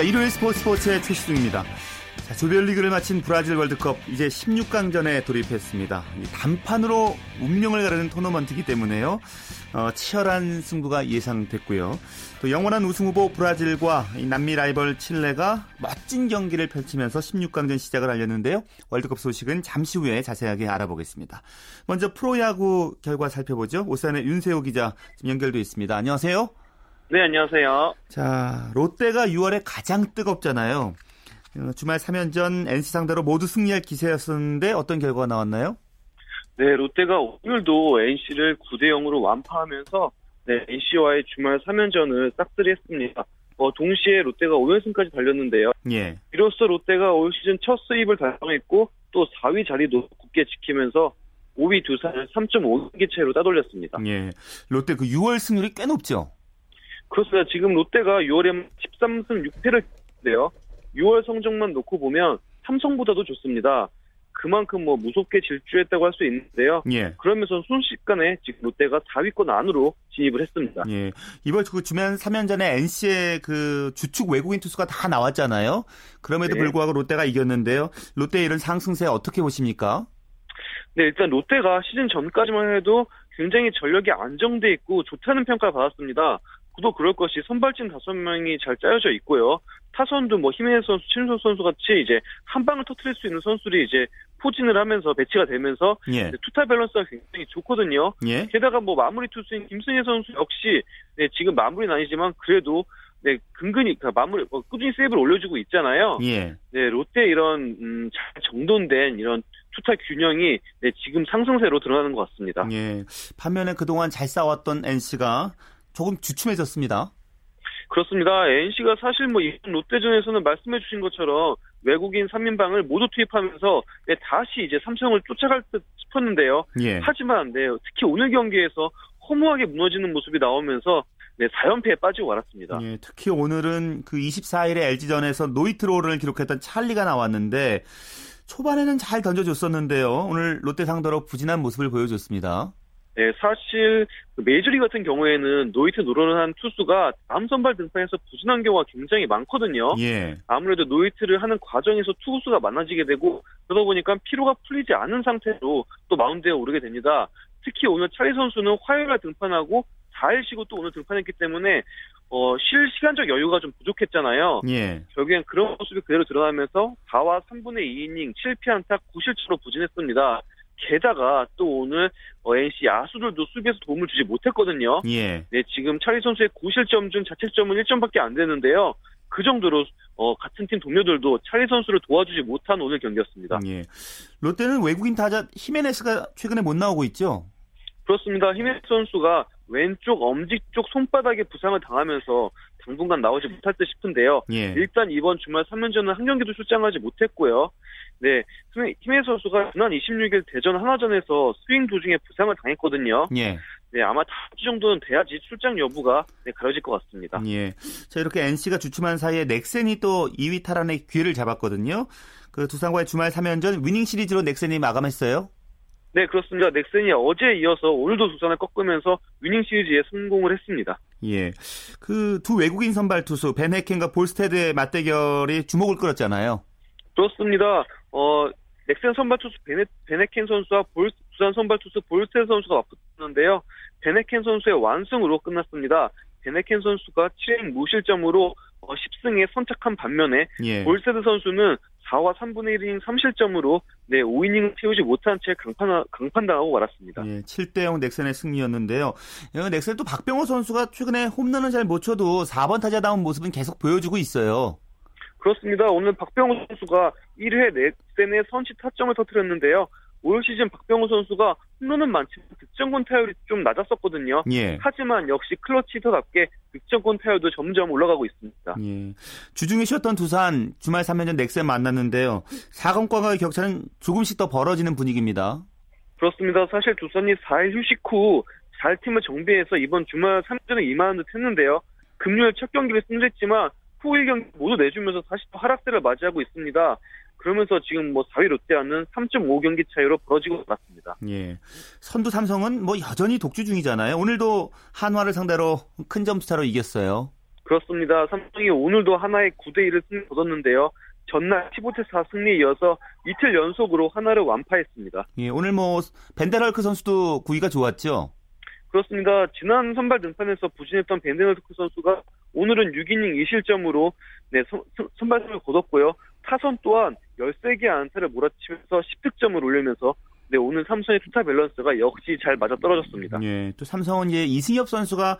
안녕하십니까 일요일 스포츠 스포츠의 최시중입니다 자, 조별리그를 마친 브라질 월드컵 이제 16강전에 돌입했습니다 단판으로 운명을 가르는 토너먼트이기 때문에요 어, 치열한 승부가 예상됐고요 또 영원한 우승 후보 브라질과 남미 라이벌 칠레가 멋진 경기를 펼치면서 16강전 시작을 알렸는데요. 월드컵 소식은 잠시 후에 자세하게 알아보겠습니다. 먼저 프로야구 결과 살펴보죠. 오산의 윤세호 기자 연결돼 있습니다. 안녕하세요. 네, 안녕하세요. 자, 롯데가 6월에 가장 뜨겁잖아요. 어, 주말 3연전 NC 상대로 모두 승리할 기세였었는데 어떤 결과가 나왔나요? 네, 롯데가 오늘도 NC를 9대 0으로 완파하면서 네, NC와의 주말 3연전을 싹쓸이 했습니다. 어, 동시에 롯데가 5연승까지 달렸는데요. 예. 이로써 롯데가 올 시즌 첫 수입을 달성했고 또 4위 자리도 굳게 지키면서 5위 두산을 3.5경기 차로 따돌렸습니다. 예. 롯데 그 6월 승률이 꽤 높죠? 그렇습니다. 지금 롯데가 6월에 13승 6패를 했는데요. 6월 성적만 놓고 보면 삼성보다도 좋습니다. 그만큼 뭐 무섭게 질주했다고 할 수 있는데요. 예. 그러면서 순식간에 지금 롯데가 4위권 안으로 진입을 했습니다. 예. 이번 그 주면 3연전에 NC의 그 주축 외국인 투수가 다 나왔잖아요. 그럼에도 네. 불구하고 롯데가 이겼는데요. 롯데의 이런 상승세 어떻게 보십니까? 네, 일단 롯데가 시즌 전까지만 해도 굉장히 전력이 안정돼 있고 좋다는 평가를 받았습니다. 또 그럴 것이 선발진 다섯 명이 잘 짜여져 있고요. 타선도 뭐 히메네스 선수, 최준석 선수 같이 이제 한 방을 터트릴 수 있는 선수들이 이제 포진을 하면서 배치가 되면서 예. 네, 투타 밸런스가 굉장히 좋거든요. 예. 게다가 뭐 마무리 투수인 김승회 선수 역시 네, 지금 마무리는 아니지만 그래도 네, 근근히 그러니까 마무리 어, 꾸준히 세이브를 올려주고 있잖아요. 예. 네, 롯데 이런 음, 잘 정돈된 이런 투타 균형이 네, 지금 상승세로 드러나는 것 같습니다. 예. 반면에 그동안 잘 싸웠던 NC가 조금 주춤해졌습니다. 그렇습니다. NC가 사실 뭐 이번 롯데전에서는 말씀해 주신 것처럼 외국인 3인방을 모두 투입하면서 네, 다시 이제 삼성을 쫓아갈 듯 싶었는데요. 예. 하지만 네, 특히 오늘 경기에서 허무하게 무너지는 모습이 나오면서 네, 4연패에 빠지고 말았습니다. 예, 특히 오늘은 그 24일에 LG전에서 노히트 노런을 기록했던 찰리가 나왔는데 초반에는 잘 던져줬었는데요. 오늘 롯데 상대로 부진한 모습을 보여줬습니다. 네, 사실 그 메이저리그 같은 경우에는 노히트 노런을 한 투수가 다음 선발 등판에서 부진한 경우가 굉장히 많거든요. 예. 아무래도 노히트를 하는 과정에서 투구 수가 많아지게 되고 그러다 보니까 피로가 풀리지 않은 상태로 또 마운드에 오르게 됩니다. 특히 오늘 차리 선수는 화요일날 등판하고 4일 쉬고 또 오늘 등판했기 때문에 어, 쉴 시간적 여유가 좀 부족했잖아요. 예. 결국엔 그런 모습이 그대로 드러나면서 4와 3분의 2이닝 7피안타 9실수로 부진했습니다. 게다가 또 오늘 어, NC 야수들도 수비에서 도움을 주지 못했거든요. 예. 네, 지금 차리 선수의 9실점 중 자책점은 1점밖에 안 되는데요. 그 정도로 어, 같은 팀 동료들도 차리 선수를 도와주지 못한 오늘 경기였습니다. 예. 롯데는 외국인 타자 히메네스가 최근에 못 나오고 있죠. 그렇습니다. 히메 선수가 왼쪽 엄지 쪽 손바닥에 부상을 당하면서 당분간 나오지 못할 듯 싶은데요. 예. 일단 이번 주말 3연전은 한 경기도 출장하지 못했고요. 네, 히메 선수가 지난 26일 대전 하나전에서 스윙 도중에 부상을 당했거든요. 예. 네, 아마 다음 주 정도는 돼야지 출장 여부가 네, 가려질 것 같습니다. 예. 자, 이렇게 NC가 주춤한 사이에 넥센이 또 2위 탈환의 기회를 잡았거든요. 그 두산과의 주말 3연전 위닝 시리즈로 넥센이 마감했어요. 네, 그렇습니다. 넥센이 어제에 이어서 오늘도 두산을 꺾으면서 위닝 시리즈에 성공을 했습니다. 예. 그 두 외국인 선발 투수 밴헤켄과 볼스테드의 맞대결이 주목을 끌었잖아요. 그렇습니다. 어, 넥센 선발 투수 밴헤, 밴헤켄 선수와 볼, 두산 선발 투수 볼스테드 선수가 맞붙었는데요. 밴헤켄 선수의 완승으로 끝났습니다. 밴헤켄 선수가 7이닝 무실점으로 어, 10승에 선착한 반면에 예. 볼스테드 선수는 4와 3분의 1이닝 3실점으로 네, 5이닝을 채우지 못한 채 강판, 강판당하고 말았습니다. 예, 7대0 넥센의 승리였는데요. 예, 넥센 또 박병호 선수가 최근에 홈런은 잘 못 쳐도 4번 타자다운 모습은 계속 보여주고 있어요. 그렇습니다. 오늘 박병호 선수가 1회 넥센의 선취 타점을 터뜨렸는데요. 올 시즌 박병호 선수가 홈런은 많지만 득점권 타율이 좀 낮았었거든요. 예. 하지만 역시 클러치 히터답게 득점권 타율도 점점 올라가고 있습니다. 예. 주중에 쉬었던 두산 주말 3연전 넥센 만났는데요. 4강권과의 격차는 조금씩 더 벌어지는 분위기입니다. 그렇습니다. 사실 두산이 4일 휴식 후 잘 팀을 정비해서 이번 주말 3전에 임하는 듯 했는데요. 금요일 첫 경기를 승리했지만 후 1경기 모두 내주면서 다시 또 하락세를 맞이하고 있습니다. 그러면서 지금 뭐 4위 롯데와는 3.5경기 차이로 벌어지고 말았습니다. 예. 선두 삼성은 뭐 여전히 독주 중이잖아요. 오늘도 한화를 상대로 큰 점수차로 이겼어요. 그렇습니다. 삼성이 오늘도 하나의 9대 1을 승리 거뒀는데요. 전날 15대 4 승리에 이어서 이틀 연속으로 하나를 완파했습니다. 예, 오늘 뭐 벤데럴크 선수도 구위가 좋았죠. 그렇습니다. 지난 선발 등판에서 부진했던 벤데럴크 선수가 오늘은 6이닝 2실점으로 네, 선, 선발승을 거뒀고요. 타선 또한 13개 안타를 몰아치면서 10득점을 올리면서 네, 오늘 삼성의 투타 밸런스가 역시 잘 맞아 떨어졌습니다. 예, 또 삼성은 이제 이승엽 선수가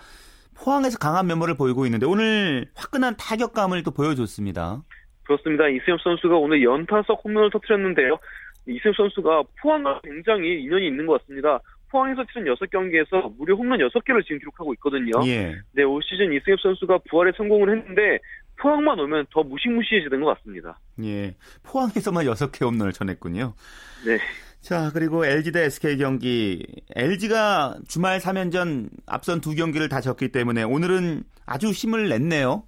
포항에서 강한 면모를 보이고 있는데 오늘 화끈한 타격감을 또 보여줬습니다. 그렇습니다. 이승엽 선수가 오늘 연타석 홈런을 터뜨렸는데요. 이승엽 선수가 포항과 굉장히 인연이 있는 것 같습니다. 포항에서 치른 6경기에서 무려 홈런 6개를 지금 기록하고 있거든요. 예. 네, 올 시즌 이승엽 선수가 부활에 성공을 했는데 포항만 오면 더 무시무시해지는 것 같습니다. 예. 포항에서만 6개 홈런을 쳤군요. 네. 자, 그리고 LG 대 SK 경기. LG가 주말 3연전 앞선 두 경기를 다 졌기 때문에 오늘은 아주 힘을 냈네요.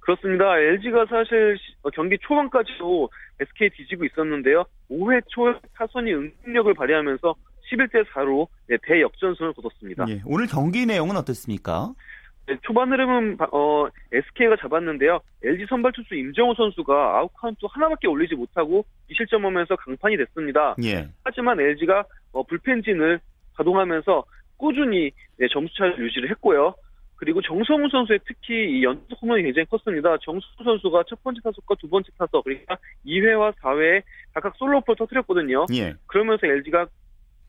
그렇습니다. LG가 사실 어, 경기 초반까지도 SK 뒤지고 있었는데요. 5회 초 타선이 응집력을 발휘하면서 11대 4로 대역전승을 거뒀습니다. 예, 오늘 경기 내용은 어땠습니까? 네, 초반 흐름은 어, SK가 잡았는데요. LG 선발 투수 임정우 선수가 아웃 카운트 하나밖에 올리지 못하고 2실점 하면서 강판이 됐습니다. 예. 하지만 LG가 어, 불펜진을 가동하면서 꾸준히 네, 점수차를 유지를 했고요. 그리고 정성우 선수의 특히 이 연속 홈런이 굉장히 컸습니다. 정성우 선수가 첫 번째 타석과 두 번째 타석 그러니까 2회와 4회에 각각 솔로포를 터뜨렸거든요. 예. 그러면서 LG가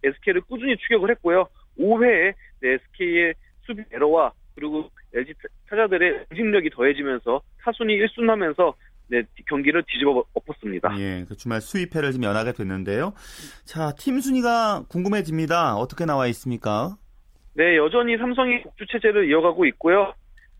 SK를 꾸준히 추격을 했고요. 5회에 네, SK의 수비 에러와 그리고 LG 타자들의 응집력이 더해지면서 타순이 1순하면서 네, 경기를 뒤집어 엎었습니다. 예, 그 주말 수입회를 좀 연하게 됐는데요. 자, 팀 순위가 궁금해집니다. 어떻게 나와 있습니까? 네, 여전히 삼성이 독주 체제를 이어가고 있고요.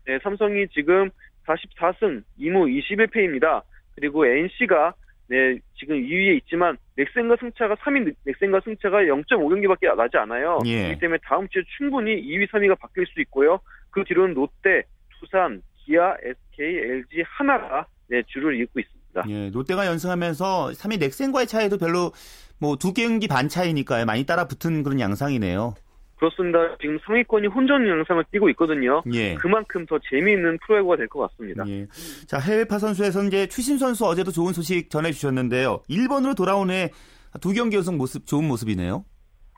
네, 삼성이 지금 44승 2무 21패입니다. 그리고 NC가 네, 지금 2위에 있지만 넥센과 승차가 3위 넥센과 승차가 0.5경기밖에 나지 않아요. 예. 그렇기 때문에 다음 주에 충분히 2위, 3위가 바뀔 수 있고요. 그 뒤로는 롯데, 두산, 기아, SK, LG 하나가 네, 줄을 잇고 있습니다. 예, 롯데가 연승하면서 3위 넥센과의 차이도 별로 뭐 두 경기 반 차이니까요. 많이 따라 붙은 그런 양상이네요. 그렇습니다. 지금 상위권이 혼전 양상을 띠고 있거든요. 예. 그만큼 더 재미있는 프로야구가 될 것 같습니다. 예. 자, 해외파 선수에서 이제 추신 선수 어제도 좋은 소식 전해주셨는데요. 일본으로 돌아온 후에 두 경기 연속 모습, 좋은 모습이네요.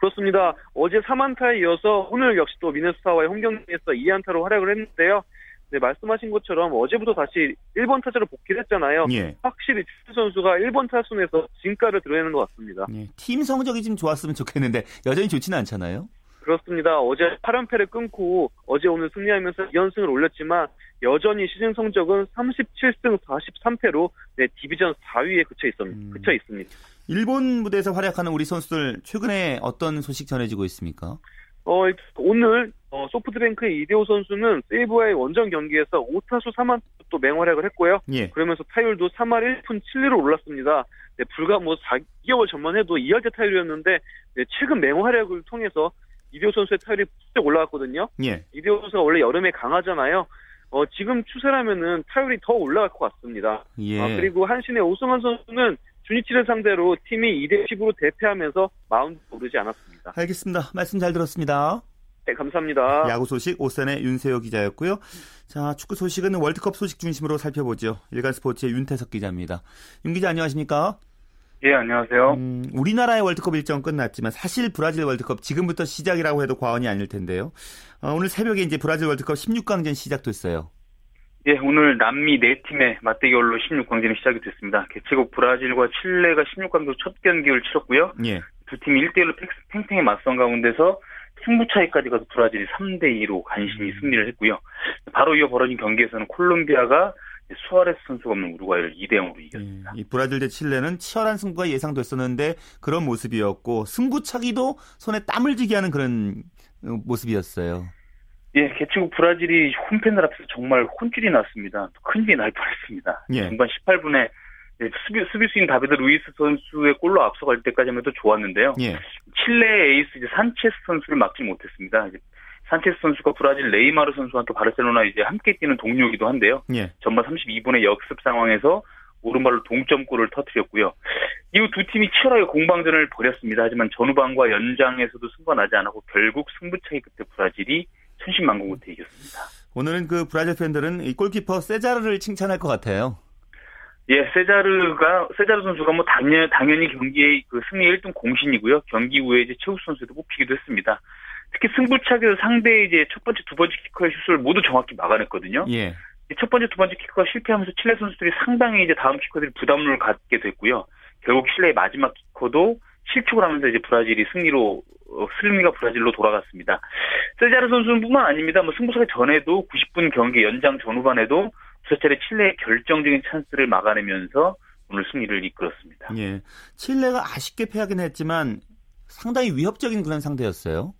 그렇습니다. 어제 3안타에 이어서 오늘 역시 또 미네소타와의 홈 경기에서 2안타로 활약을 했는데요. 네, 말씀하신 것처럼 어제부터 다시 1번 타자로 복귀를 했잖아요. 예. 확실히 추신 선수가 1번 타순에서 진가를 드러내는 것 같습니다. 예. 팀 성적이 좀 좋았으면 좋겠는데 여전히 좋지는 않잖아요. 그렇습니다. 어제 8연패를 끊고 어제 오늘 승리하면서 2연승을 올렸지만 여전히 시즌 성적은 37승 43패로 네, 디비전 4위에 그쳐, 있, 음. 그쳐 있습니다. 일본 무대에서 활약하는 우리 선수들 최근에 어떤 소식 전해지고 있습니까? 어, 오늘 어, 소프트뱅크의 이대호 선수는 세이부와의 원정 경기에서 5타수 3안타 맹활약을 했고요. 예. 그러면서 타율도 3할 1푼 7리로 올랐습니다. 네, 불과 뭐 4개월 전만 해도 2할대 타율이었는데 네, 최근 맹활약을 통해서 이대호 선수의 타율이 푹 올라갔거든요. 예. 이대호 선수가 원래 여름에 강하잖아요. 어, 지금 추세라면은 타율이 더 올라갈 것 같습니다. 예. 아, 그리고 한신의 오승환 선수는 주니치를 상대로 팀이 2대 10으로 대패하면서 마운드 오르지 않았습니다. 알겠습니다. 말씀 잘 들었습니다. 네, 감사합니다. 야구 소식 오선의 윤세호 기자였고요. 자, 축구 소식은 월드컵 소식 중심으로 살펴보죠. 일간 스포츠의 윤태석 기자입니다. 윤 기자 안녕하십니까? 예, 안녕하세요. 음, 우리나라의 월드컵 일정 끝났지만 사실 브라질 월드컵 지금부터 시작이라고 해도 과언이 아닐 텐데요. 어, 오늘 새벽에 이제 브라질 월드컵 16강전 시작됐어요. 예, 오늘 남미 네 팀의 맞대결로 16강전이 시작이 됐습니다. 개최국 브라질과 칠레가 16강전 첫 경기를 치렀고요. 예. 두 팀이 1대1로 팽팽히 맞선 가운데서 승부 차이까지 가서 브라질이 3대2로 간신히 승리를 했고요. 바로 이어 벌어진 경기에서는 콜롬비아가 수아레스 선수가 없는 우루과이를 2대 0으로 이겼습니다. 예, 이 브라질 대 칠레는 치열한 승부가 예상됐었는데 그런 모습이었고 승부차기도 손에 땀을 쥐게 하는 그런 어, 모습이었어요. 예, 개최국 브라질이 홈팬들 앞에서 정말 혼쭐이 났습니다. 큰 일이 날 뻔했습니다. 예. 중반 18분에 수비, 수비수인 다비드 루이스 선수의 골로 앞서갈 때까지만 해도 좋았는데요. 예. 칠레의 에이스 이제 산체스 선수를 막지 못했습니다. 산체스 선수가 브라질 네이마르 선수와 또 바르셀로나 이제 함께 뛰는 동료이기도 한데요. 예. 전반 32분의 역습 상황에서 오른발로 동점골을 터뜨렸고요. 이후 두 팀이 치열하게 공방전을 벌였습니다. 하지만 전후반과 연장에서도 승부가 나지 않았고 결국 승부차기 끝에 브라질이 천신만고 끝에 이겼습니다. 오늘은 그 브라질 팬들은 이 골키퍼 세자르를 칭찬할 것 같아요. 예, 세자르가 세자르 선수가 뭐 당연 당연히 경기의 그 승리 1등 공신이고요. 경기 후에 이제 최우 선수도 뽑히기도 했습니다. 특히 승부차기에서 상대의 이제 첫 번째, 두 번째 키커의 슛을 모두 정확히 막아냈거든요. 예. 첫 번째, 두 번째 키커가 실패하면서 칠레 선수들이 상당히 이제 다음 키커들이 부담을 갖게 됐고요. 결국 칠레의 마지막 키커도 실축을 하면서 이제 브라질이 승리로 어, 승리가 브라질로 돌아갔습니다. 세자르 선수뿐만 아닙니다. 뭐 승부차기 전에도 90분 경기 연장 전후반에도 두 차례 칠레의 결정적인 찬스를 막아내면서 오늘 승리를 이끌었습니다. 예. 칠레가 아쉽게 패하긴 했지만 상당히 위협적인 그런 상대였어요.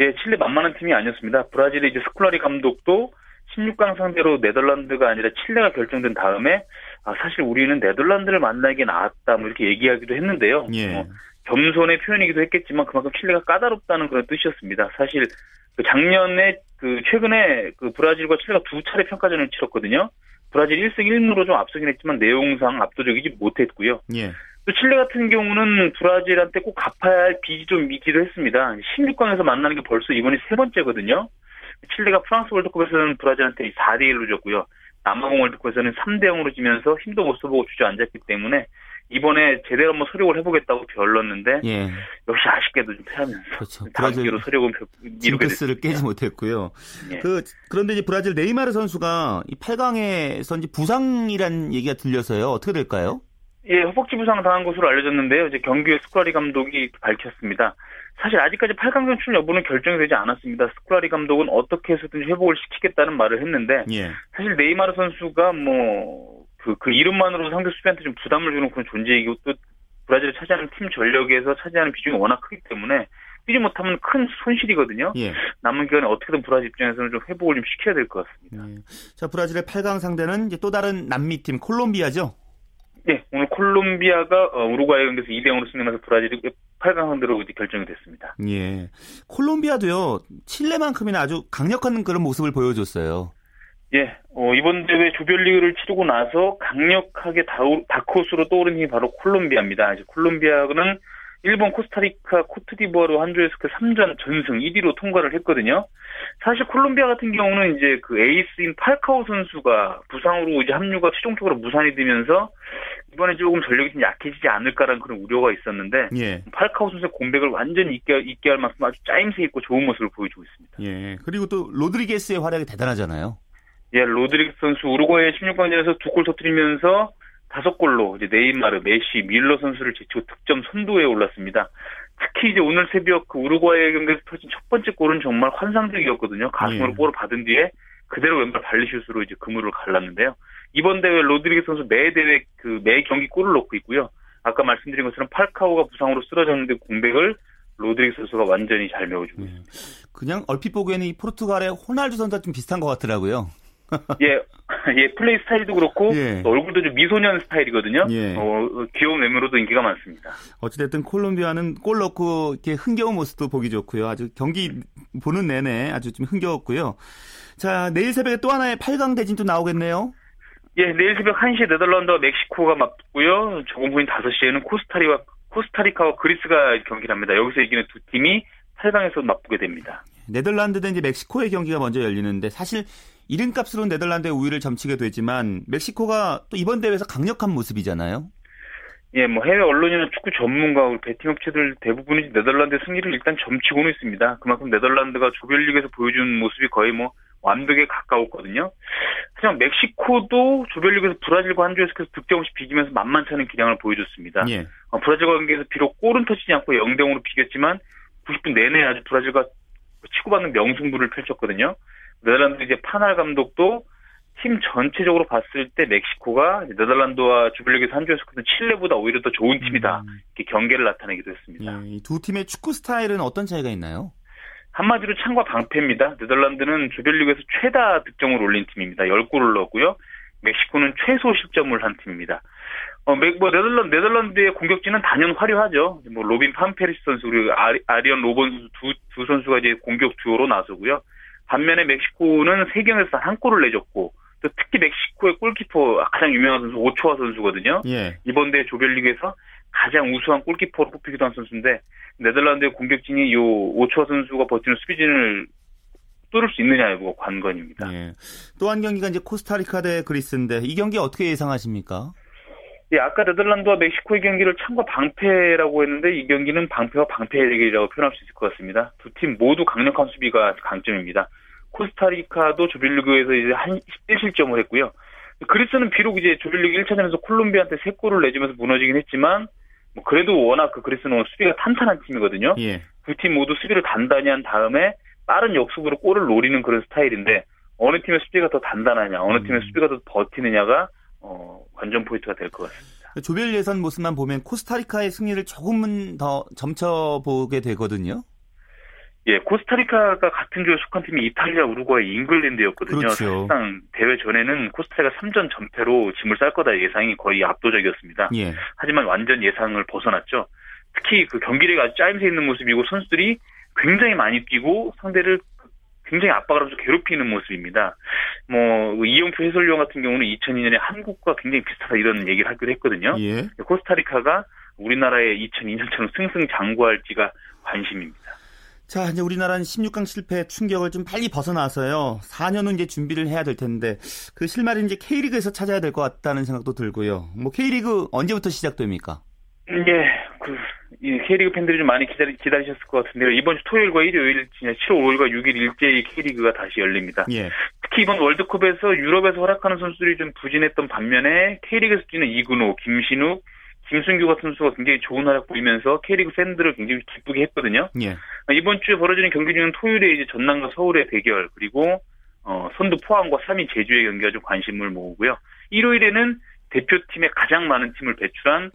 예, 칠레 만만한 팀이 아니었습니다. 브라질의 이제 스콜라리 감독도 16강 상대로 네덜란드가 아니라 칠레가 결정된 다음에 아, 사실 우리는 네덜란드를 만나기 나았다 뭐 이렇게 얘기하기도 했는데요. 예. 어, 겸손의 표현이기도 했겠지만 그만큼 칠레가 까다롭다는 그런 뜻이었습니다. 사실 그 작년에 그 최근에 그 브라질과 칠레가 두 차례 평가전을 치렀거든요. 브라질 1승 1무로 좀 앞서긴 했지만 내용상 압도적이지 못했고요. 예. 또 칠레 같은 경우는 브라질한테 꼭 갚아야 할 빚이 좀 있기도 했습니다. 16강에서 만나는 게 벌써 이번이 세 번째거든요. 칠레가 프랑스 월드컵에서는 브라질한테 4대 1로 졌고요. 남아공 월드컵에서는 3대 0으로 지면서 힘도 못 써보고 주저앉았기 때문에 이번에 제대로 한번 서력을 해보겠다고 별렀는데 예. 역시 아쉽게도 좀 패하면서 그렇죠. 기회로 서력은 징크스를 됐습니다. 깨지 못했고요. 예. 그 그런데 이제 브라질 네이마르 선수가 이 8강에서 이제 부상이란 얘기가 들려서요. 어떻게 될까요? 예, 허벅지 부상 당한 것으로 알려졌는데요. 이제 경기에 스쿠라리 감독이 밝혔습니다. 사실 아직까지 8강 진출 여부는 결정이 되지 않았습니다. 스쿠라리 감독은 어떻게 해서든지 회복을 시키겠다는 말을 했는데 예. 사실 네이마르 선수가 뭐 그 그 이름만으로 상대 수비한테 좀 부담을 주는 그런 존재이고 또 브라질이 차지하는 팀 전력에서 차지하는 비중이 워낙 크기 때문에 뛰지 못하면 큰 손실이거든요. 예. 남은 기간에 어떻게든 브라질 입장에서는 좀 회복을 좀 시켜야 될 것 같습니다. 예. 자, 브라질의 8강 상대는 이제 또 다른 남미 팀 콜롬비아죠. 네, 오늘 콜롬비아가 어, 우루과이 경기에서 2대 0으로 승리하면서 브라질이 8강 상대로 이제 결정이 됐습니다. 예. 콜롬비아도요. 칠레만큼이나 아주 강력한 그런 모습을 보여줬어요. 예, 어, 이번 대회 조별리그를 치르고 나서 강력하게 다우, 다크호스로 떠오른 힘이 바로 콜롬비아입니다. 이제 콜롬비아는 일본, 코스타리카, 코트디부아르 한조에서 그 3전 전승 1위로 통과를 했거든요. 사실 콜롬비아 같은 경우는 이제 그 에이스인 팔카오 선수가 부상으로 이제 합류가 최종적으로 무산이 되면서 이번에 조금 전력이 좀 약해지지 않을까라는 그런 우려가 있었는데 예. 팔카오 선수의 공백을 완전히 잊게, 잊게 할 만큼 아주 짜임새 있고 좋은 모습을 보여주고 있습니다. 예. 그리고 또 로드리게스의 활약이 대단하잖아요. 예, 로드리게스 선수 우루과이 16강전에서 두 골 터뜨리면서 다섯 골로 이제 네이마르, 메시, 뮐러 선수를 제치고 득점 선두에 올랐습니다. 특히 이제 오늘 새벽 그 우루과이 경기에서 터진 첫 번째 골은 정말 환상적이었거든요. 가슴으로 예. 볼을 받은 뒤에 그대로 왼발 발리슛으로 이제 그물을 갈랐는데요. 이번 대회 로드리게스 선수 매 대회 그 매 경기 골을 넣고 있고요. 아까 말씀드린 것처럼 팔카오가 부상으로 쓰러졌는데 공백을 로드리게스 선수가 완전히 잘 메워주고 있습니다. 예. 그냥 얼핏 보기에는 이 포르투갈의 호날두 선수와 좀 비슷한 것 같더라고요. 예, 예, 플레이 스타일도 그렇고 예. 또 얼굴도 좀 미소년 스타일이거든요. 예. 어, 귀여운 외모로도 인기가 많습니다. 어찌됐든 콜롬비아는 골 넣고 이렇게 흥겨운 모습도 보기 좋고요. 아주 경기 보는 내내 아주 좀 흥겨웠고요. 자, 내일 새벽에 또 하나의 8강 대진도 나오겠네요. 예, 내일 새벽 1시에 네덜란드와 멕시코가 맞고요. 조금 후인 5시에는 코스타리와 코스타리카와 그리스가 경기를 합니다. 여기서 이기는 두 팀이 8강에서 맞붙게 됩니다. 네덜란드 대 이제 멕시코의 경기가 먼저 열리는데 사실 이름값으로는 네덜란드의 우위를 점치게 되지만 멕시코가 또 이번 대회에서 강력한 모습이잖아요. 예, 뭐 해외 언론이나 축구 전문가, 우리 베팅 업체들 대부분이 네덜란드의 승리를 일단 점치고는 있습니다. 그만큼 네덜란드가 조별리그에서 보여준 모습이 거의 뭐 완벽에 가까웠거든요. 하지만 멕시코도 조별리그에서 브라질과 한 조에서 계속 득점 없이 비기면서 만만치 않은 기량을 보여줬습니다. 예. 어, 브라질과 경기에서 비록 골은 터지지 않고 0대0으로 비겼지만 90분 내내 아주 브라질과 치고받는 명승부를 펼쳤거든요. 네덜란드 이제 판할 감독도 팀 전체적으로 봤을 때 멕시코가 네덜란드와 조별리그에서 한 조에서 그 칠레보다 오히려 더 좋은 팀이다. 음, 이렇게 경계를 나타내기도 했습니다. 예, 이두 팀의 축구 스타일은 어떤 차이가 있나요? 한마디로 창과 방패입니다. 네덜란드는 조별리그에서 최다 득점을 올린 팀입니다. 10골을 넣었고요. 멕시코는 최소 실점을 한 팀입니다. 어, 뭐 네덜란드, 네덜란드의 공격진은 단연 화려하죠. 뭐 로빈 판페르시 선수 그리고 아리, 아리언 로번 선수 두, 두 선수가 이제 공격 듀오로 나서고요. 반면에 멕시코는 세 경기에서 한 골을 내줬고 또 특히 멕시코의 골키퍼 가장 유명한 선수 오초아 선수거든요. 예. 이번 대회 조별리그에서 가장 우수한 골키퍼로 뽑히기도 한 선수인데 네덜란드의 공격진이 요 오초아 선수가 버티는 수비진을 뚫을 수 있느냐가 관건입니다. 예. 또한 경기가 이제 코스타리카 대 그리스인데 이 경기 어떻게 예상하십니까? 예, 아까 네덜란드와 멕시코의 경기를 참과 방패라고 했는데 이 경기는 방패와 방패의 대결이라고 표현할 수 있을 것 같습니다. 두 팀 모두 강력한 수비가 강점입니다. 코스타리카도 조별리그에서 이제 한 1실점을 했고요. 그리스는 비록 이제 조별리그 1차전에서 콜롬비아한테 3골을 내주면서 무너지긴 했지만 뭐 그래도 워낙 그 그리스는 수비가 탄탄한 팀이거든요. 예. 두팀 모두 수비를 단단히 한 다음에 빠른 역습으로 골을 노리는 그런 스타일인데 어느 팀의 수비가 더 단단하냐, 어느 팀의 음. 수비가 더 버티느냐가 어, 관전 포인트가 될 것 같습니다. 조별 예선 모습만 보면 코스타리카의 승리를 조금은 더 점쳐보게 되거든요. 예, 코스타리카가 같은 조에 속한 팀이 이탈리아, 우루과이, 잉글랜드였거든요. 그렇죠. 사실상 대회 전에는 코스타리카 3전 전패로 짐을 쌀 거다 예상이 거의 압도적이었습니다. 예. 하지만 완전 예상을 벗어났죠. 특히 그 경기력이 아주 짜임새 있는 모습이고 선수들이 굉장히 많이 뛰고 상대를 굉장히 압박을 하면서 괴롭히는 모습입니다. 뭐 이용표 해설위원 같은 경우는 2002년에 한국과 굉장히 비슷하다 이런 얘기를 하기도 했거든요. 예. 코스타리카가 우리나라의 2002년처럼 승승장구할지가 관심입니다. 자, 이제 우리나라는 16강 실패 충격을 좀 빨리 벗어나서요. 4년 후 이제 준비를 해야 될 텐데 그 실마리 이제 K리그에서 찾아야 될 것 같다는 생각도 들고요. 뭐 K리그 언제부터 시작됩니까? 예, 그, 이 K리그 팬들이 좀 많이 기다리, 기다리셨을 것 같은데요. 이번 주 토요일과 일요일, 7월 5일과 6일 일제히 K리그가 다시 열립니다. 예. 특히 이번 월드컵에서 유럽에서 활약하는 선수들이 좀 부진했던 반면에 K리그에서 뛰는 이근호, 김신욱, 김순규 같은 선수가 굉장히 좋은 활약 보이면서 K리그 팬들을 굉장히 기쁘게 했거든요. 예. 이번 주에 벌어지는 경기 중은 토요일에 이제 전남과 서울의 대결, 그리고, 어, 선두 포항과 3위 제주의 경기가 좀 관심을 모으고요. 일요일에는 대표팀에 가장 많은 팀을 배출한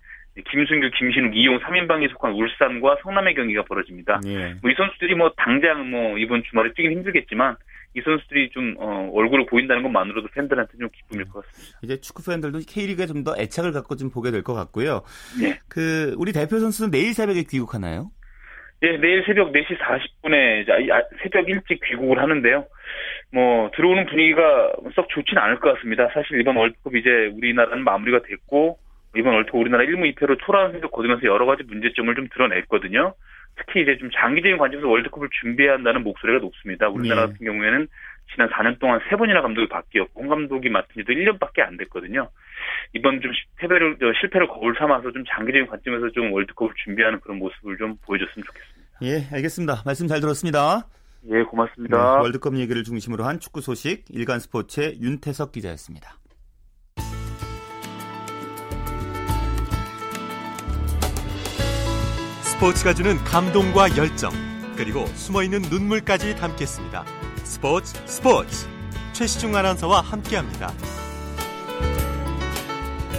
김순규, 김신욱, 이용 3인방에 속한 울산과 성남의 경기가 벌어집니다. 예. 뭐이 선수들이 뭐 당장 뭐 이번 주말에 뛰긴 힘들겠지만 이 선수들이 좀 어, 얼굴을 보인다는 것만으로도 팬들한테 좀 기쁨일 것 같습니다. 이제 축구 팬들도 K리그에 좀 더 애착을 갖고 좀 보게 될 것 같고요. 네. 그 우리 대표 선수는 내일 새벽에 귀국하나요? 예, 내일 새벽 4시 40분에 새벽 일찍 귀국을 하는데요. 뭐 들어오는 분위기가 썩 좋지는 않을 것 같습니다. 사실 이번 월드컵 이제 우리나라는 마무리가 됐고 이번 월드컵 우리나라 1무 2패로 초라한 성적 거두면서 여러 가지 문제점을 좀 드러냈거든요. 특히 이제 좀 장기적인 관점에서 월드컵을 준비해야 한다는 목소리가 높습니다. 우리나라 네. 같은 경우에는 지난 4년 동안 3번이나 감독이 바뀌었고 홍 감독이 맡은 지도 1년밖에 안 됐거든요. 이번 좀 패배를 저 실패를 거울 삼아서 좀 장기적인 관점에서 좀 월드컵을 준비하는 그런 모습을 좀 보여줬으면 좋겠습니다. 예, 알겠습니다. 말씀 잘 들었습니다. 예, 고맙습니다. 네, 월드컵 얘기를 중심으로 한 축구 소식 일간 스포츠의 윤태석 기자였습니다. 스포츠가 주는 감동과 열정, 그리고 숨어있는 눈물까지 담겠습니다. 스포츠 스포츠 최시중 아나운서와 함께합니다.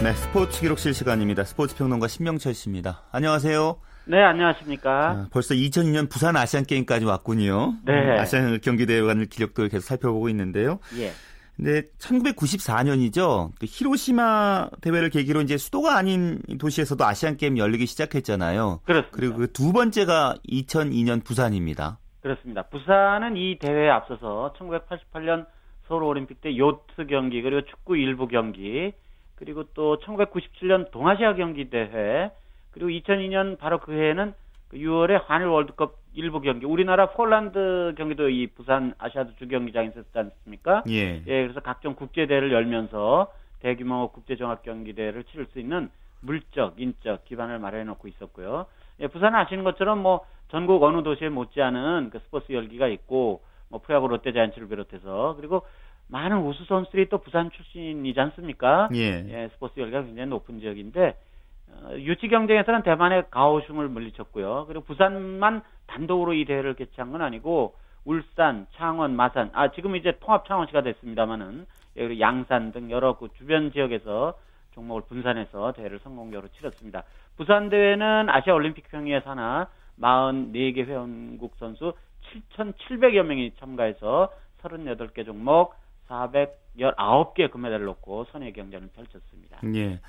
네, 스포츠 기록실 시간입니다. 스포츠 평론가 신명철 씨입니다. 안녕하세요. 네, 안녕하십니까. 아, 벌써 2002년 부산 아시안 게임까지 왔군요. 네. 음, 아시안 경기 대회 기록들을 계속 살펴보고 있는데요. 예. 근데 1994년이죠. 그 히로시마 대회를 계기로 이제 수도가 아닌 도시에서도 아시안 게임 열리기 시작했잖아요. 그렇습니다. 그리고 그 두 번째가 2002년 부산입니다. 그렇습니다. 부산은 이 대회에 앞서서 1988년 서울 올림픽 때 요트 경기 그리고 축구 일부 경기 그리고 또 1997년 동아시아 경기 대회 그리고 2002년 바로 그 해에는 6월에 한일 월드컵 일부 경기 우리나라 폴란드 경기도 이 부산 아시아드 주경기장에 있었지 않습니까? 예. 예, 그래서 각종 국제대회를 열면서 대규모 국제종합경기대회를 치를 수 있는 물적, 인적 기반을 마련해 놓고 있었고요. 예, 부산 아시는 것처럼 뭐 전국 어느 도시에 못지않은 그 스포츠 열기가 있고 뭐 프로야구 롯데 자이언츠를 비롯해서 그리고 많은 우수 선수들이 또 부산 출신이지 않습니까? 예. 예, 스포츠 열기가 굉장히 높은 지역인데 어, 유치 경쟁에서는 대만의 가오슝을 물리쳤고요. 그리고 부산만 단독으로 이 대회를 개최한 건 아니고 울산, 창원, 마산, 아 지금 이제 통합 창원시가 됐습니다만은 예, 양산 등 여러 그 주변 지역에서 종목을 분산해서 대회를 성공적으로 치렀습니다. 부산 대회는 아시아 올림픽 평의에서 하나 44개 회원국 선수 7,700여 명이 참가해서 38개 종목 419개 금메달을 놓고 선의 경전을 펼쳤습니다. 예.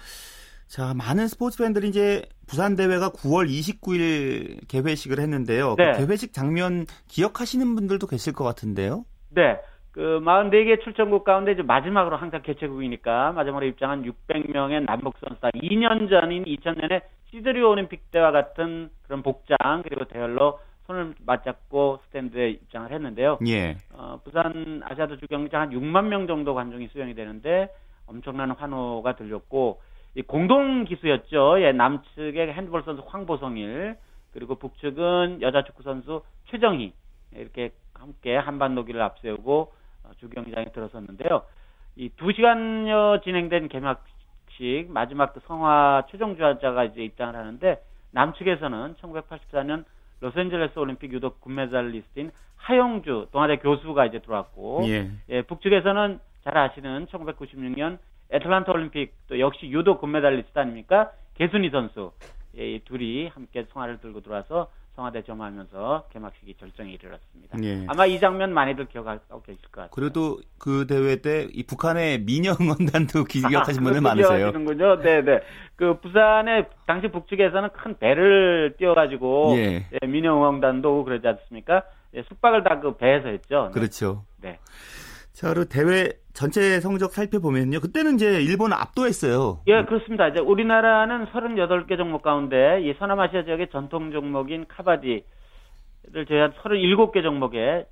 자, 많은 스포츠 팬들이 이제 부산 대회가 9월 29일 개회식을 했는데요. 네. 그 개회식 장면 기억하시는 분들도 계실 것 같은데요. 네. 그 44개 출전국 가운데 이제 마지막으로 항상 개최국이니까 마지막으로 입장한 600명의 남북 선수단 2년 전인 2000년에 시드리 올림픽 때와 같은 그런 복장 그리고 대열로 손을 맞잡고 스탠드에 입장을 했는데요. 예. 어, 부산 아시아도 주경기장 한 6만 명 정도 관중이 수용이 되는데 엄청난 환호가 들렸고 이 공동 기수였죠. 예, 남측의 핸드볼 선수 황보성일 그리고 북측은 여자 축구 선수 최정희 이렇게 함께 한반도기를 앞세우고 어, 주경기장에 들어섰는데요. 이 두 시간여 진행된 개막식 마지막 그 성화 최종 주자가 이제 입장을 하는데 남측에서는 1984년 로스앤젤레스 올림픽 유도 금메달리스트인 하영주 동아대 교수가 이제 들어왔고 예. 예, 북측에서는 잘 아시는 1996년 애틀란타 올림픽 또 역시 유도 금메달리스트 아닙니까? 개순이 선수 예, 이 둘이 함께 성화를 들고 들어와서 성화대 점하면서 개막식이 절정에 이르렀습니다. 예. 아마 이 장면 많이들 기억하고 계실 것 같아요. 그래도 그 대회 때 이 북한의 미녀 응원단도 기억하신 분들 그것도 많으세요. 기억하시는군요. 네, 네. 그 부산의 당시 북측에서는 큰 배를 띄워가지고 예. 예, 민영 응원단도 그러지 않습니까? 예, 숙박을 다 그 배에서 했죠. 네. 그렇죠. 네. 자, 그리고 대회 전체 성적 살펴보면요. 그때는 이제 일본 압도했어요. 예, 그렇습니다. 이제 우리나라는 38개 종목 가운데 이 서남아시아 지역의 전통 종목인 카바디를 제한 37개 종목에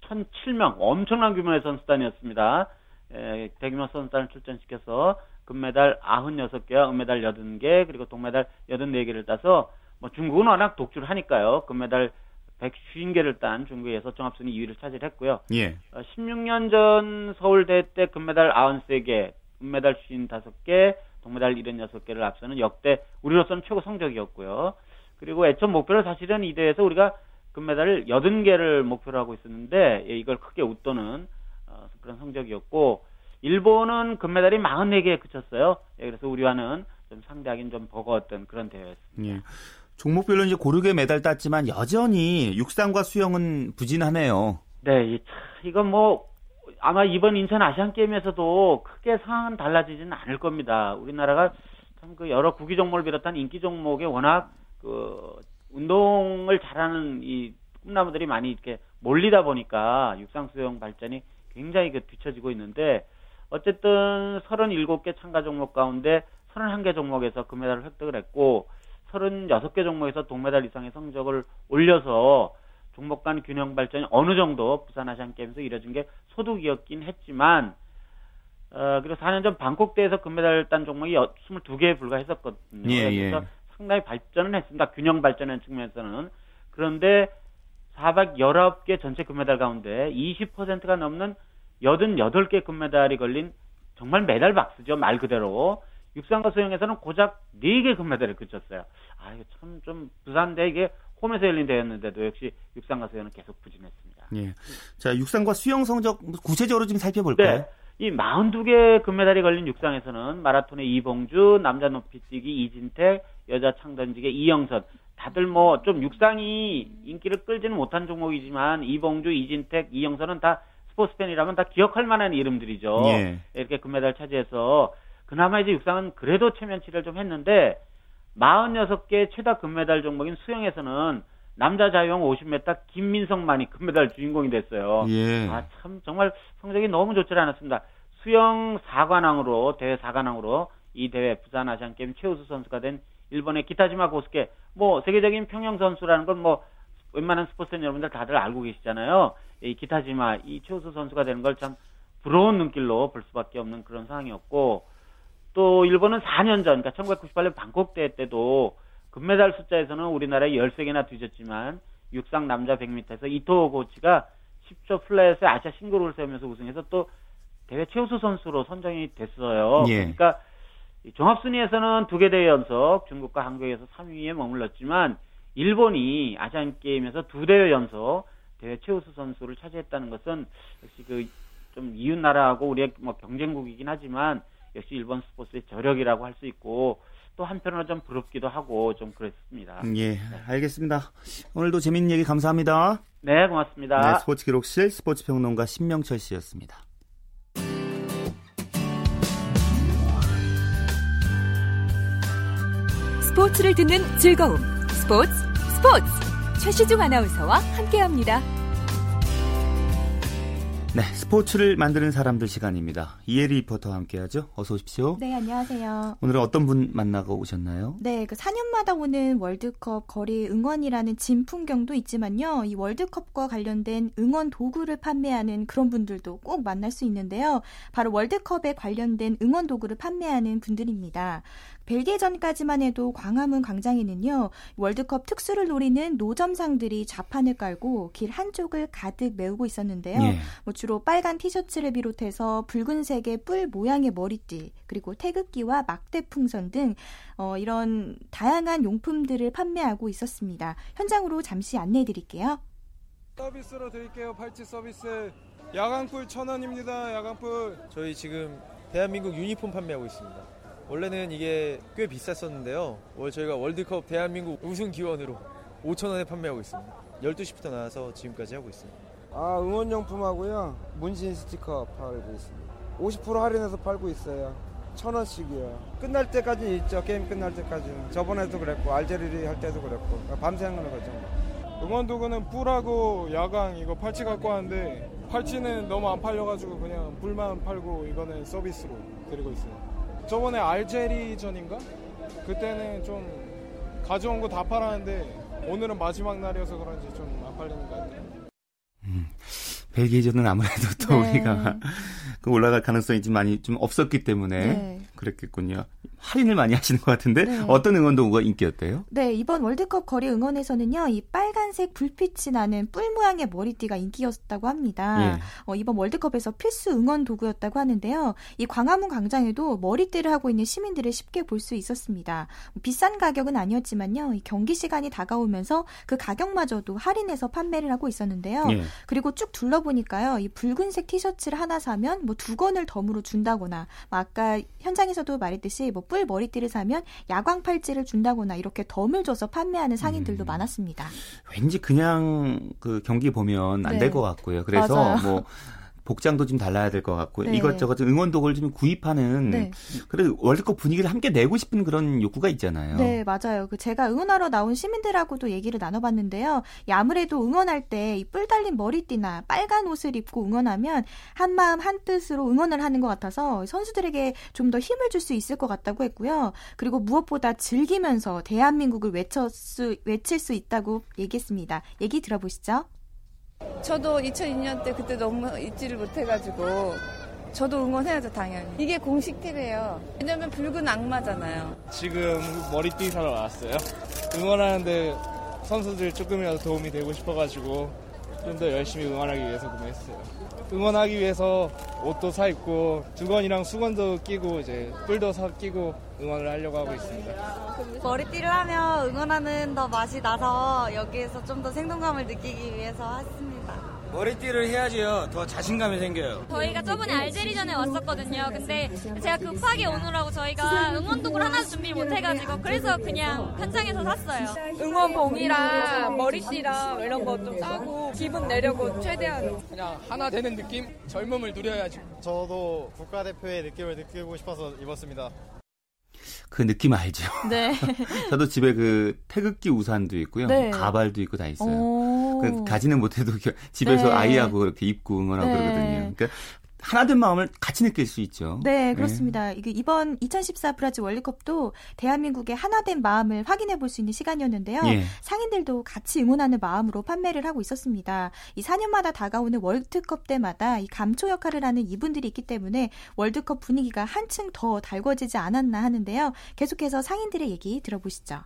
1,007명 엄청난 규모의 선수단이었습니다. 에, 대규모 선수단을 출전시켜서 금메달 96개와 은메달 80개 그리고 동메달 84개를 따서 뭐 중국은 워낙 독주를 하니까요. 금메달 150개를 딴 중국에서 종합순위 2위를 차지했고요. 예. 어, 16년 전 서울대 때 금메달 93개, 은메달 55개, 동메달 76개를 앞서는 역대 우리로서는 최고 성적이었고요. 그리고 애초 목표를 사실은 이 대회에서 우리가 금메달을 80개를 목표로 하고 있었는데 예, 이걸 크게 웃도는 어, 그런 성적이었고 일본은 금메달이 44개에 그쳤어요. 예, 그래서 우리와는 좀 상대하기는 좀 버거웠던 그런 대회였습니다. 예. 종목별로 이제 고르게 메달 땄지만 여전히 육상과 수영은 부진하네요. 네, 이건 뭐 아마 이번 인천 아시안 게임에서도 크게 상황은 달라지지는 않을 겁니다. 우리나라가 참 그 여러 구기 종목을 비롯한 인기 종목에 워낙 그 운동을 잘하는 이 꿈나무들이 많이 이렇게 몰리다 보니까 육상 수영 발전이 굉장히 그 뒤처지고 있는데 어쨌든 37개 참가 종목 가운데 31개 종목에서 금메달을 획득을 했고 36개 종목에서 동메달 이상의 성적을 올려서 종목 간 균형 발전이 어느 정도 부산 아시안 게임에서 이뤄진 게 소득이었긴 했지만 어, 그리고 4년 전 방콕 대에서 금메달 딴 종목이 22개에 불과했었거든요. 예, 예. 그래서 상당히 발전은 했습니다. 균형 발전의 측면에서는. 그런데 419개 전체 금메달 가운데 20%가 넘는 88개 금메달이 걸린 정말 메달 박스죠. 말 그대로. 육상과 수영에서는 고작 4개 금메달을 그쳤어요. 아, 이거 참 좀 부산대 이게 홈에서 열린 대회였는데도 역시 육상과 수영은 계속 부진했습니다. 예. 자, 육상과 수영 성적 구체적으로 좀 살펴볼까요? 네. 이 42개 금메달이 걸린 육상에서는 마라톤의 이봉주, 남자 높이뛰기 이진택, 여자 창던지기 이영선. 다들 뭐 좀 육상이 인기를 끌지는 못한 종목이지만 이봉주, 이진택, 이영선은 다 스포츠 팬이라면 다 기억할 만한 이름들이죠. 예. 이렇게 금메달 차지해서 그나마 이제 육상은 그래도 체면치를 좀 했는데 46개 최다 금메달 종목인 수영에서는 남자 자유형 50m 김민성만이 금메달 주인공이 됐어요. 예. 아, 참, 정말 성적이 너무 좋지 않았습니다. 수영 4관왕으로, 대회 4관왕으로 이 대회 부산 아시안 게임 최우수 선수가 된 일본의 기타지마 고스케, 뭐, 세계적인 평영 선수라는 건 뭐, 웬만한 스포츠팬 여러분들 다들 알고 계시잖아요. 이 기타지마, 이 최우수 선수가 되는 걸 참 부러운 눈길로 볼 수밖에 없는 그런 상황이었고, 또 일본은 4년 전, 그러니까 1998년 방콕 대회 때도 금메달 숫자에서는 우리나라에 13개나 뒤졌지만 육상 남자 100m에서 이토 고치가 10초 플랫에 아시아 신기록을 세우면서 우승해서 또 대회 최우수 선수로 선정이 됐어요. 예. 그러니까 이 종합 순위에서는 두 개 대회 연속 중국과 한국에서 3위에 머물렀지만 일본이 아시안 게임에서 두 대회 연속 대회 최우수 선수를 차지했다는 것은 역시 그 좀 이웃 나라하고 우리의 뭐 경쟁국이긴 하지만 역시 일본 스포츠의 저력이라고 할 수 있고 또 한편으로 좀 부럽기도 하고 좀 그랬습니다. 예, 알겠습니다. 오늘도 재밌는 얘기 감사합니다. 네, 고맙습니다. 네, 스포츠 기록실 스포츠 평론가 신명철 씨였습니다. 스포츠를 듣는 즐거움. 스포츠, 스포츠. 최시중 아나운서와 함께합니다. 네, 스포츠를 만드는 사람들 시간입니다. 이혜리 리포터와 함께하죠. 어서 오십시오. 네, 안녕하세요. 오늘은 어떤 분 만나고 오셨나요? 네, 그 4년마다 오는 월드컵 거리 응원이라는 진풍경도 있지만요. 이 월드컵과 관련된 응원 도구를 판매하는 그런 분들도 꼭 만날 수 있는데요. 바로 월드컵에 관련된 응원 도구를 판매하는 분들입니다. 벨기에전까지만 해도 광화문 광장에는요 월드컵 특수를 노리는 노점상들이 좌판을 깔고 길 한쪽을 가득 메우고 있었는데요. 예. 뭐 주로 빨간 티셔츠를 비롯해서 붉은색의 뿔 모양의 머리띠 그리고 태극기와 막대 풍선 등 어, 이런 다양한 용품들을 판매하고 있었습니다. 현장으로 잠시 안내해 드릴게요. 서비스로 드릴게요. 팔찌 서비스. 야광불 천 원입니다. 야광불. 저희 지금 대한민국 유니폼 판매하고 있습니다. 원래는 이게 꽤 비쌌었는데요. 월 저희가 월드컵 대한민국 우승 기원으로 5천 원에 판매하고 있습니다. 12시부터 나와서 지금까지 하고 있습니다. 아 응원용품하고요. 문신 스티커 팔고 있습니다. 50% 할인해서 팔고 있어요. 천 원씩이요. 끝날 때까지 있죠. 게임 끝날 때까지는. 저번에도 그랬고 알제리 할 때도 그랬고 밤새 하는 거죠. 응원 도구는 뿔하고 야광 이거 팔찌 갖고 왔는데 팔찌는 너무 안 팔려가지고 그냥 불만 팔고 이거는 서비스로 드리고 있어요. 저번에 알제리전인가? 그때는 좀 가져온 거 다 팔았는데 오늘은 마지막 날이어서 그런지 좀 안 팔리는 것 같아요. 음, 벨기에전은 아무래도 또 네. 우리가 그 올라갈 가능성이 좀 많이 좀 없었기 때문에 네. 그랬겠군요. 할인을 많이 하시는 것 같은데 네. 어떤 응원 도구가 인기였대요? 네, 이번 월드컵 거리 응원에서는요. 이 빨간색 불빛이 나는 뿔 모양의 머리띠가 인기였다고 합니다. 예. 어, 이번 월드컵에서 필수 응원 도구였다고 하는데요. 이 광화문 광장에도 머리띠를 하고 있는 시민들을 쉽게 볼 수 있었습니다. 비싼 가격은 아니었지만요. 이 경기 시간이 다가오면서 그 가격마저도 할인해서 판매를 하고 있었는데요. 예. 그리고 쭉 둘러보니까요. 이 붉은색 티셔츠를 하나 사면 뭐두 건을 덤으로 준다거나 뭐 아까 현장에서 도 말했듯이 뭐 뿔 머리띠를 사면 야광 팔찌를 준다거나 이렇게 덤을 줘서 판매하는 상인들도 음. 많았습니다. 왠지 그냥 그 경기 보면 안 될것 네. 같고요. 그래서 맞아요. 뭐 복장도 좀 달라야 될 것 같고 네. 이것저것 응원 도구를 좀 구입하는 네. 그래도 월드컵 분위기를 함께 내고 싶은 그런 욕구가 있잖아요. 네, 맞아요. 그 제가 응원하러 나온 시민들하고도 얘기를 나눠봤는데요. 아무래도 응원할 때 이 뿔 달린 머리띠나 빨간 옷을 입고 응원하면 한 마음 한 뜻으로 응원을 하는 것 같아서 선수들에게 좀 더 힘을 줄 수 있을 것 같다고 했고요. 그리고 무엇보다 즐기면서 대한민국을 외칠 수, 외칠 수 있다고 얘기했습니다. 얘기 들어보시죠. 저도 2002년 때 그때 너무 잊지를 못해가지고 저도 응원해야죠 당연히. 이게 공식 팁이에요. 왜냐면 붉은 악마잖아요. 지금 머리띠 사러 왔어요. 응원하는데 선수들 조금이라도 도움이 되고 싶어가지고 좀 더 열심히 응원하기 위해서 구매했어요 응원하기 위해서 옷도 사 입고 두건이랑 수건도 끼고 이제 뿔도 사 끼고 응원을 하려고 하고 있습니다. 머리띠를 하면 응원하는 더 맛이 나서 여기에서 좀 더 생동감을 느끼기 위해서 했습니다. 머리띠를 해야지요. 더 자신감이 생겨요. 저희가 저번에 알제리전에 왔었거든요. 근데 제가 급하게 오느라고 저희가 응원도구를 하나 준비 못 해가지고 그래서 그냥 현장에서 샀어요. 응원봉이랑 머리띠랑 이런 거 좀 싸고 기분 내려고 최대한 그냥 하나 되는 느낌? 젊음을 누려야지. 저도 국가대표의 느낌을 느끼고 싶어서 입었습니다. 그 느낌 알죠? 네. 저도 집에 그 태극기 우산도 있고요. 네. 가발도 있고 다 있어요. 그 가지는 못해도 집에서 네. 아이하고 그렇게 입고 응원하고 네. 그러거든요. 그러니까 하나 된 마음을 같이 느낄 수 있죠. 네, 네. 그렇습니다. 네. 이게 이번 2014 브라질 월드컵도 대한민국의 하나 된 마음을 확인해 볼 수 있는 시간이었는데요. 예. 상인들도 같이 응원하는 마음으로 판매를 하고 있었습니다. 이 4년마다 다가오는 월드컵 때마다 이 감초 역할을 하는 이분들이 있기 때문에 월드컵 분위기가 한층 더 달궈지지 않았나 하는데요. 계속해서 상인들의 얘기 들어보시죠.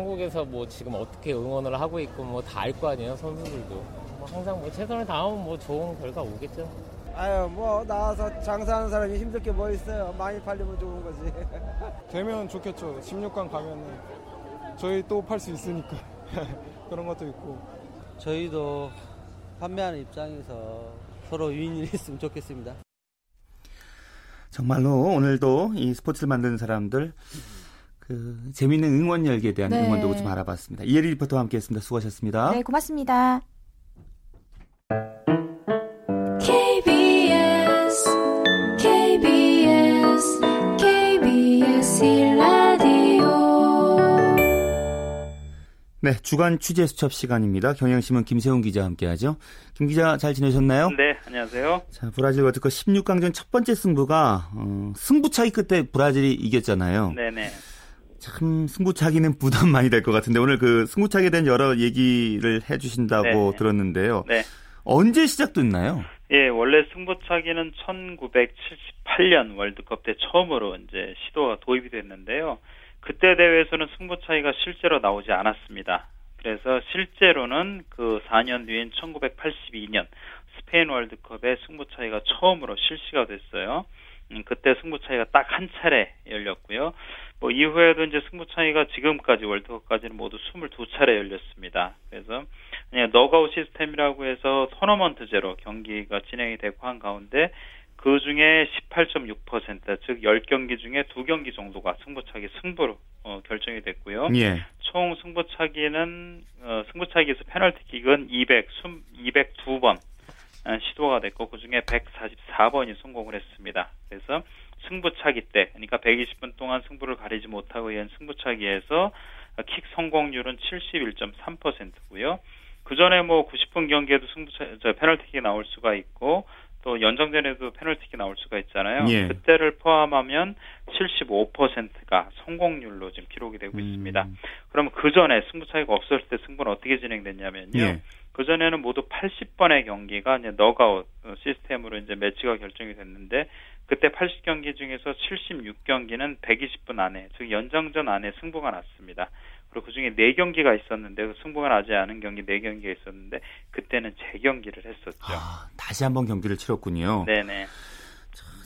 한국에서 뭐 지금 어떻게 응원을 하고 있고 뭐 다 알 거 아니에요 선수들도 뭐 항상 뭐 최선을 다하면 뭐 좋은 결과 오겠죠. 아유 뭐 나와서 장사하는 사람이 힘들 게 뭐 있어요. 많이 팔리면 좋은 거지. 되면 좋겠죠. 16강 가면은 저희 또 팔 수 있으니까 그런 것도 있고. 저희도 판매하는 입장에서 서로 유인이 있으면 좋겠습니다. 정말로 오늘도 이 스포츠를 만드는 사람들 그 재미있는 응원 열기에 대한 네. 응원도 좀 알아봤습니다. 이혜리 리포터와 함께했습니다. 수고하셨습니다. 네, 고맙습니다. 네, 주간 취재 수첩 시간입니다. 경향신문 김세훈 기자 함께하죠. 김 기자 잘 지내셨나요? 네, 안녕하세요. 자, 브라질 월드컵 16강전 첫 번째 승부가 어, 승부차기 끝에 브라질이 이겼잖아요. 네 네. 참 승부차기는 부담 많이 될 것 같은데 오늘 그 승부차기에 대한 여러 얘기를 해주신다고 네. 들었는데요. 네. 언제 시작됐나요? 예, 원래 승부차기는 1978년 월드컵 때 처음으로 이제 시도가 도입이 됐는데요. 그때 대회에서는 승부차기가 실제로 나오지 않았습니다. 그래서 실제로는 그 4년 뒤인 1982년 스페인 월드컵에 승부차기가 처음으로 실시가 됐어요. 음, 그때 승부차기가 딱 한 차례 열렸고요. 뭐 이후에도 이제 승부차기가 지금까지 월드컵까지는 모두 22차례 열렸습니다. 그래서 그냥 너가웃 시스템이라고 해서 토너먼트제로 경기가 진행이 되고 한 가운데 그 중에 18.6%, 즉 10경기 중에 2경기 정도가 승부차기 승부로 어, 결정이 됐고요. 예. 총 승부차기는 어, 승부차기에서 페널티킥은 200, 202번 어, 시도가 됐고 그 중에 144번이 성공을 했습니다. 그래서 승부차기 때, 그러니까 120분 동안 승부를 가리지 못하고 이은 승부차기에서 킥 성공률은 71.3%고요. 그 전에 뭐 90분 경기에도 승부차, 저 페널티킥이 나올 수가 있고 또 연장전에도 페널티킥이 나올 수가 있잖아요. 예. 그때를 포함하면 75%가 성공률로 지금 기록이 되고 음. 있습니다. 그러면 그 전에 승부차기가 없었을 때 승부는 어떻게 진행됐냐면요. 예. 그 전에는 모두 80번의 경기가 이제 너가웃 시스템으로 이제 매치가 결정이 됐는데 그때 80경기 중에서 76경기는 120분 안에 즉 연장전 안에 승부가 났습니다. 그리고 그 중에 4경기가 있었는데 그 승부가 나지 않은 경기 4경기가 있었는데 그때는 재경기를 했었죠. 다시 한번 경기를 치렀군요. 네네.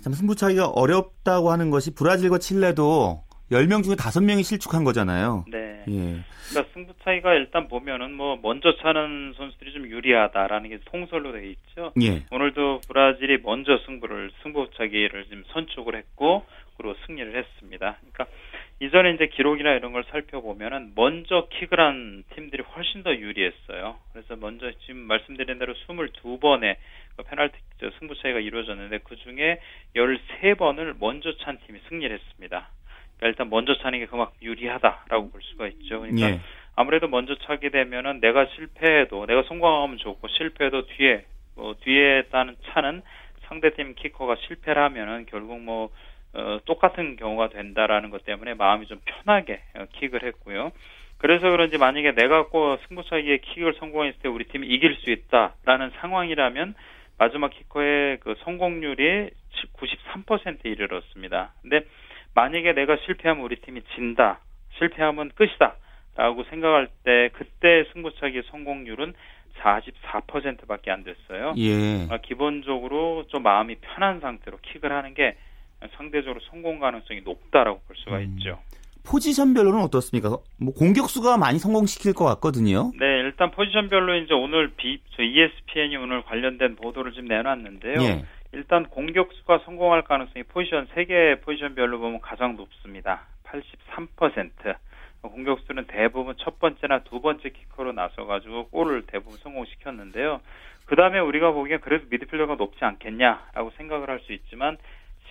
참 승부차기가 어렵다고 하는 것이 브라질과 칠레도 10명 중에 5명이 실축한 거잖아요. 네. 예. 그러니까 승부 차이가 일단 보면은 뭐 먼저 차는 선수들이 좀 유리하다라는 게 통설로 돼 있죠. 예. 오늘도 브라질이 먼저 승부를 승부 차기를 지금 선축을 했고 그리고 승리를 했습니다. 그러니까 이전에 이제 기록이나 이런 걸 살펴보면은 먼저 킥을 한 팀들이 훨씬 더 유리했어요. 그래서 먼저 지금 말씀드린 대로 22번의 그 페널티 저 승부 차이가 이루어졌는데 그 중에 13번을 먼저 찬 팀이 승리를 했습니다. 그러니까 일단 먼저 차는 게 그만큼 유리하다라고 볼 수가 있죠. 그러니까 예. 아무래도 먼저 차게 되면은 내가 실패해도 내가 성공하면 좋고 실패해도 뒤에 뭐 뒤에 따는 차는 상대팀 키커가 실패를 하면은 결국 뭐 어, 똑같은 경우가 된다라는 것 때문에 마음이 좀 편하게 어, 킥을 했고요. 그래서 그런지 만약에 내가 꼭 승부차기에 킥을 성공했을 때 우리 팀이 이길 수 있다라는 상황이라면 마지막 키커의 그 성공률이 93%에 이르렀습니다. 근데 만약에 내가 실패하면 우리 팀이 진다, 실패하면 끝이다 라고 생각할 때 그때 승부차기 성공률은 44%밖에 안 됐어요. 예. 아, 기본적으로 좀 마음이 편한 상태로 킥을 하는 게 상대적으로 성공 가능성이 높다라고 볼 수가 있죠. 포지션별로는 어떻습니까? 뭐 공격수가 많이 성공시킬 것 같거든요. 네, 일단 포지션별로 이제 오늘 비, 저 ESPN이 오늘 관련된 보도를 좀 내놨는데요. 예. 일단 공격수가 성공할 가능성이 포지션 세개 포지션별로 보면 가장 높습니다. 83%. 공격수는 대부분 첫 번째나 두 번째 키커로 나서가지고 골을 대부분 성공시켰는데요. 그 다음에 우리가 보기엔 그래도 미드필더가 높지 않겠냐라고 생각을 할 수 있지만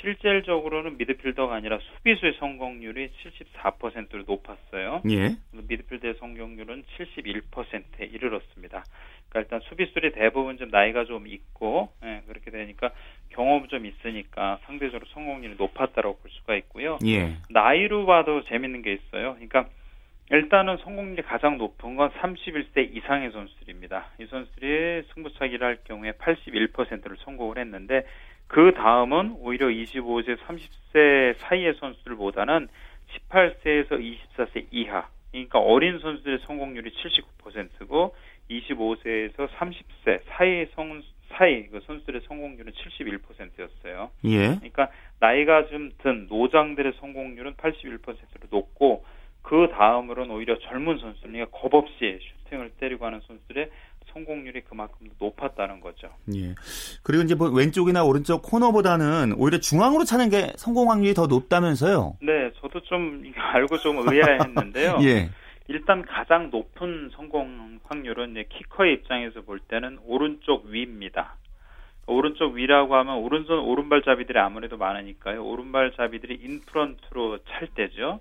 실질적으로는 미드필더가 아니라 수비수의 성공률이 74%로 높았어요. 예. 미드필더의 성공률은 71%에 이르렀습니다. 그러니까 일단 수비수들이 대부분 좀 나이가 좀 있고 예, 그렇게 되니까 경험 좀 있으니까 상대적으로 성공률이 높았다고 볼 수가 있고요. 예. 나이로 봐도 재밌는 게 있어요. 그러니까 일단은 성공률이 가장 높은 건 31세 이상의 선수들입니다. 이 선수들이 승부차기를 할 경우에 81%를 성공을 했는데 그 다음은 오히려 25세, 30세 사이의 선수들보다는 18세에서 24세 이하, 그러니까 어린 선수들의 성공률이 79%고 25세에서 30세 사이 성 사이 그 선수들의 성공률은 71%였어요. 예. 그러니까 나이가 좀 든 노장들의 성공률은 81%로 높고 그 다음으로는 오히려 젊은 선수들, 그러니까 겁 없이 슈팅을 때리고 하는 선수들의 성공률이 그만큼 높았다는 거죠. 예. 그리고 이제 뭐 왼쪽이나 오른쪽 코너보다는 오히려 중앙으로 차는 게 성공 확률이 더 높다면서요? 네, 저도 좀 알고 좀 의아했는데요. 예. 일단 가장 높은 성공 확률은 이제 키커의 입장에서 볼 때는 오른쪽 위입니다. 오른쪽 위라고 하면 오른손 오른발잡이들이 아무래도 많으니까요. 오른발잡이들이 인프런트로 찰 때죠.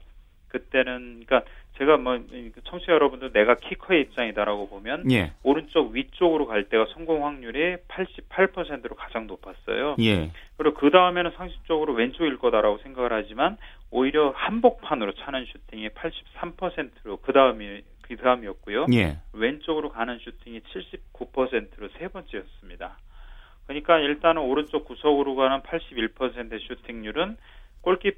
그때는 그러니까 제가 뭐 청취자 여러분들 내가 키커의 입장이다라고 보면 예. 오른쪽 위쪽으로 갈 때가 성공 확률이 88%로 가장 높았어요. 예. 그리고 그 다음에는 상식적으로 왼쪽일 거다라고 생각을 하지만 오히려 한복판으로 차는 슈팅이 83%로 그 다음이 그 다음이었고요. 예. 왼쪽으로 가는 슈팅이 79%로 세 번째였습니다. 그러니까 일단은 오른쪽 구석으로 가는 81%의 슈팅률은 골키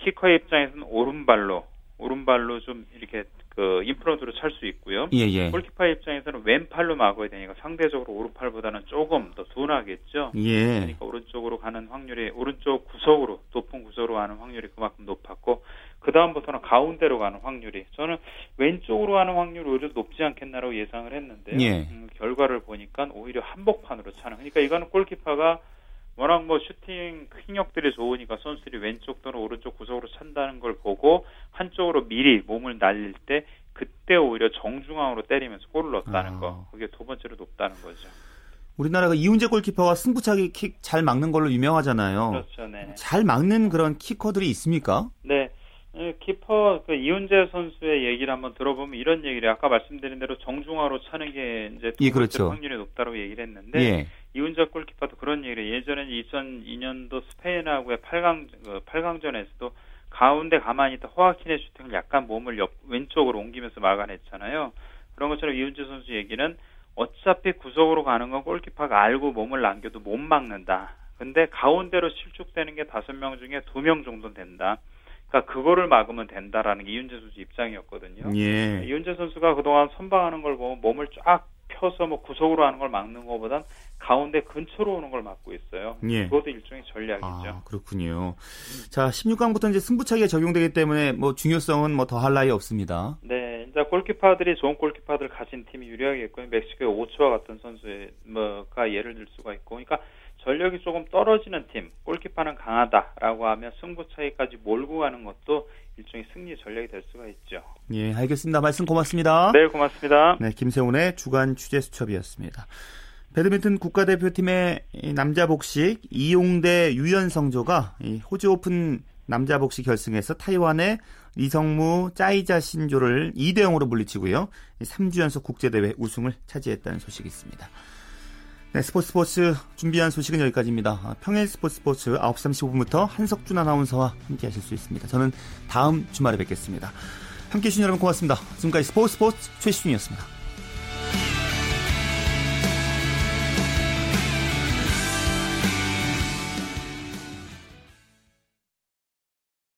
키커의 입장에서는 오른발로 오른발로 좀 이렇게 그 인프런트로 찰 수 있고요. 예, 예. 골키퍼의 입장에서는 왼팔로 막아야 되니까 상대적으로 오른팔보다는 조금 더 둔하겠죠. 예. 그러니까 오른쪽으로 가는 확률이 오른쪽 구석으로 높은 구석으로 가는 확률이 그만큼 높았고 그 다음부터는 가운데로 가는 확률이 저는 왼쪽으로 가는 확률이 오히려 높지 않겠나라고 예상을 했는데 예. 음, 결과를 보니까 오히려 한복판으로 차는 그러니까 이거는 골키퍼가 워낙 뭐 슈팅 힘력들이 좋으니까 선수들이 왼쪽 또는 오른쪽 구석으로 찬다는 걸 보고 한쪽으로 미리 몸을 날릴 때 그때 오히려 정중앙으로 때리면서 골을 넣었다는 아. 거 그게 두 번째로 높다는 거죠. 우리나라가 이훈재 골키퍼가 승부차기 킥 잘 막는 걸로 유명하잖아요. 그렇죠, 네. 잘 막는 그런 키커들이 있습니까? 네. 에, 키퍼 그 이훈재 선수의 얘기를 한번 들어보면 이런 얘기를 아까 말씀드린 대로 정중앙으로 차는 게 이제 두 예, 그렇죠. 확률이 높다고 얘기를 했는데 예. 이훈재 골키퍼도 그런 얘기를. 예전에 2002년도 스페인하고의 8강 그 8강전에서도 가운데 가만히 있다 호아킨의 슈팅을 약간 몸을 옆 왼쪽으로 옮기면서 막아냈잖아요. 그런 것처럼 이훈재 선수 얘기는 어차피 구석으로 가는 건 골키퍼가 알고 몸을 남겨도 못 막는다. 근데 가운데로 실축되는 게 다섯 명 중에 두 명 정도 된다. 그러니까 그거를 막으면 된다라는 게 이훈재 선수 입장이었거든요. 예. 이훈재 선수가 그동안 선방하는 걸 보면 몸을 쫙 펴서 뭐 구석으로 하는 걸 막는 것보단 가운데 근처로 오는 걸 막고 있어요. 예. 그것도 일종의 전략이죠. 아, 그렇군요. 자, 16강부터 이제 승부차기가 적용되기 때문에 뭐 중요성은 뭐 더할 나위 없습니다. 네, 이제 골키퍼들이 좋은 골키퍼들 가진 팀이 유리하겠고요. 멕시코의 오초와 같은 선수의 뭐가 예를 들 수가 있고, 그러니까 전력이 조금 떨어지는 팀, 골키퍼는 강하다라고 하면 승부 차이까지 몰고 가는 것도 일종의 승리 전략이 될 수가 있죠. 예, 알겠습니다. 말씀 고맙습니다. 네, 고맙습니다. 네, 김세훈의 주간 취재 수첩이었습니다. 배드민턴 국가대표팀의 이 남자 복식 이용대 유연성조가 이 호주 오픈 남자 복식 결승에서 타이완의 리성무 짜이자 신조를 2대 0으로 물리치고요. 3주 연속 국제대회 우승을 차지했다는 소식이 있습니다. 네, 스포츠 스포츠 준비한 소식은 여기까지입니다. 아, 평일 스포츠 스포츠 9시 35분부터 한석준 아나운서와 함께 하실 수 있습니다. 저는 다음 주말에 뵙겠습니다. 함께 해주신 여러분 고맙습니다. 지금까지 스포츠 스포츠 최시중이었습니다.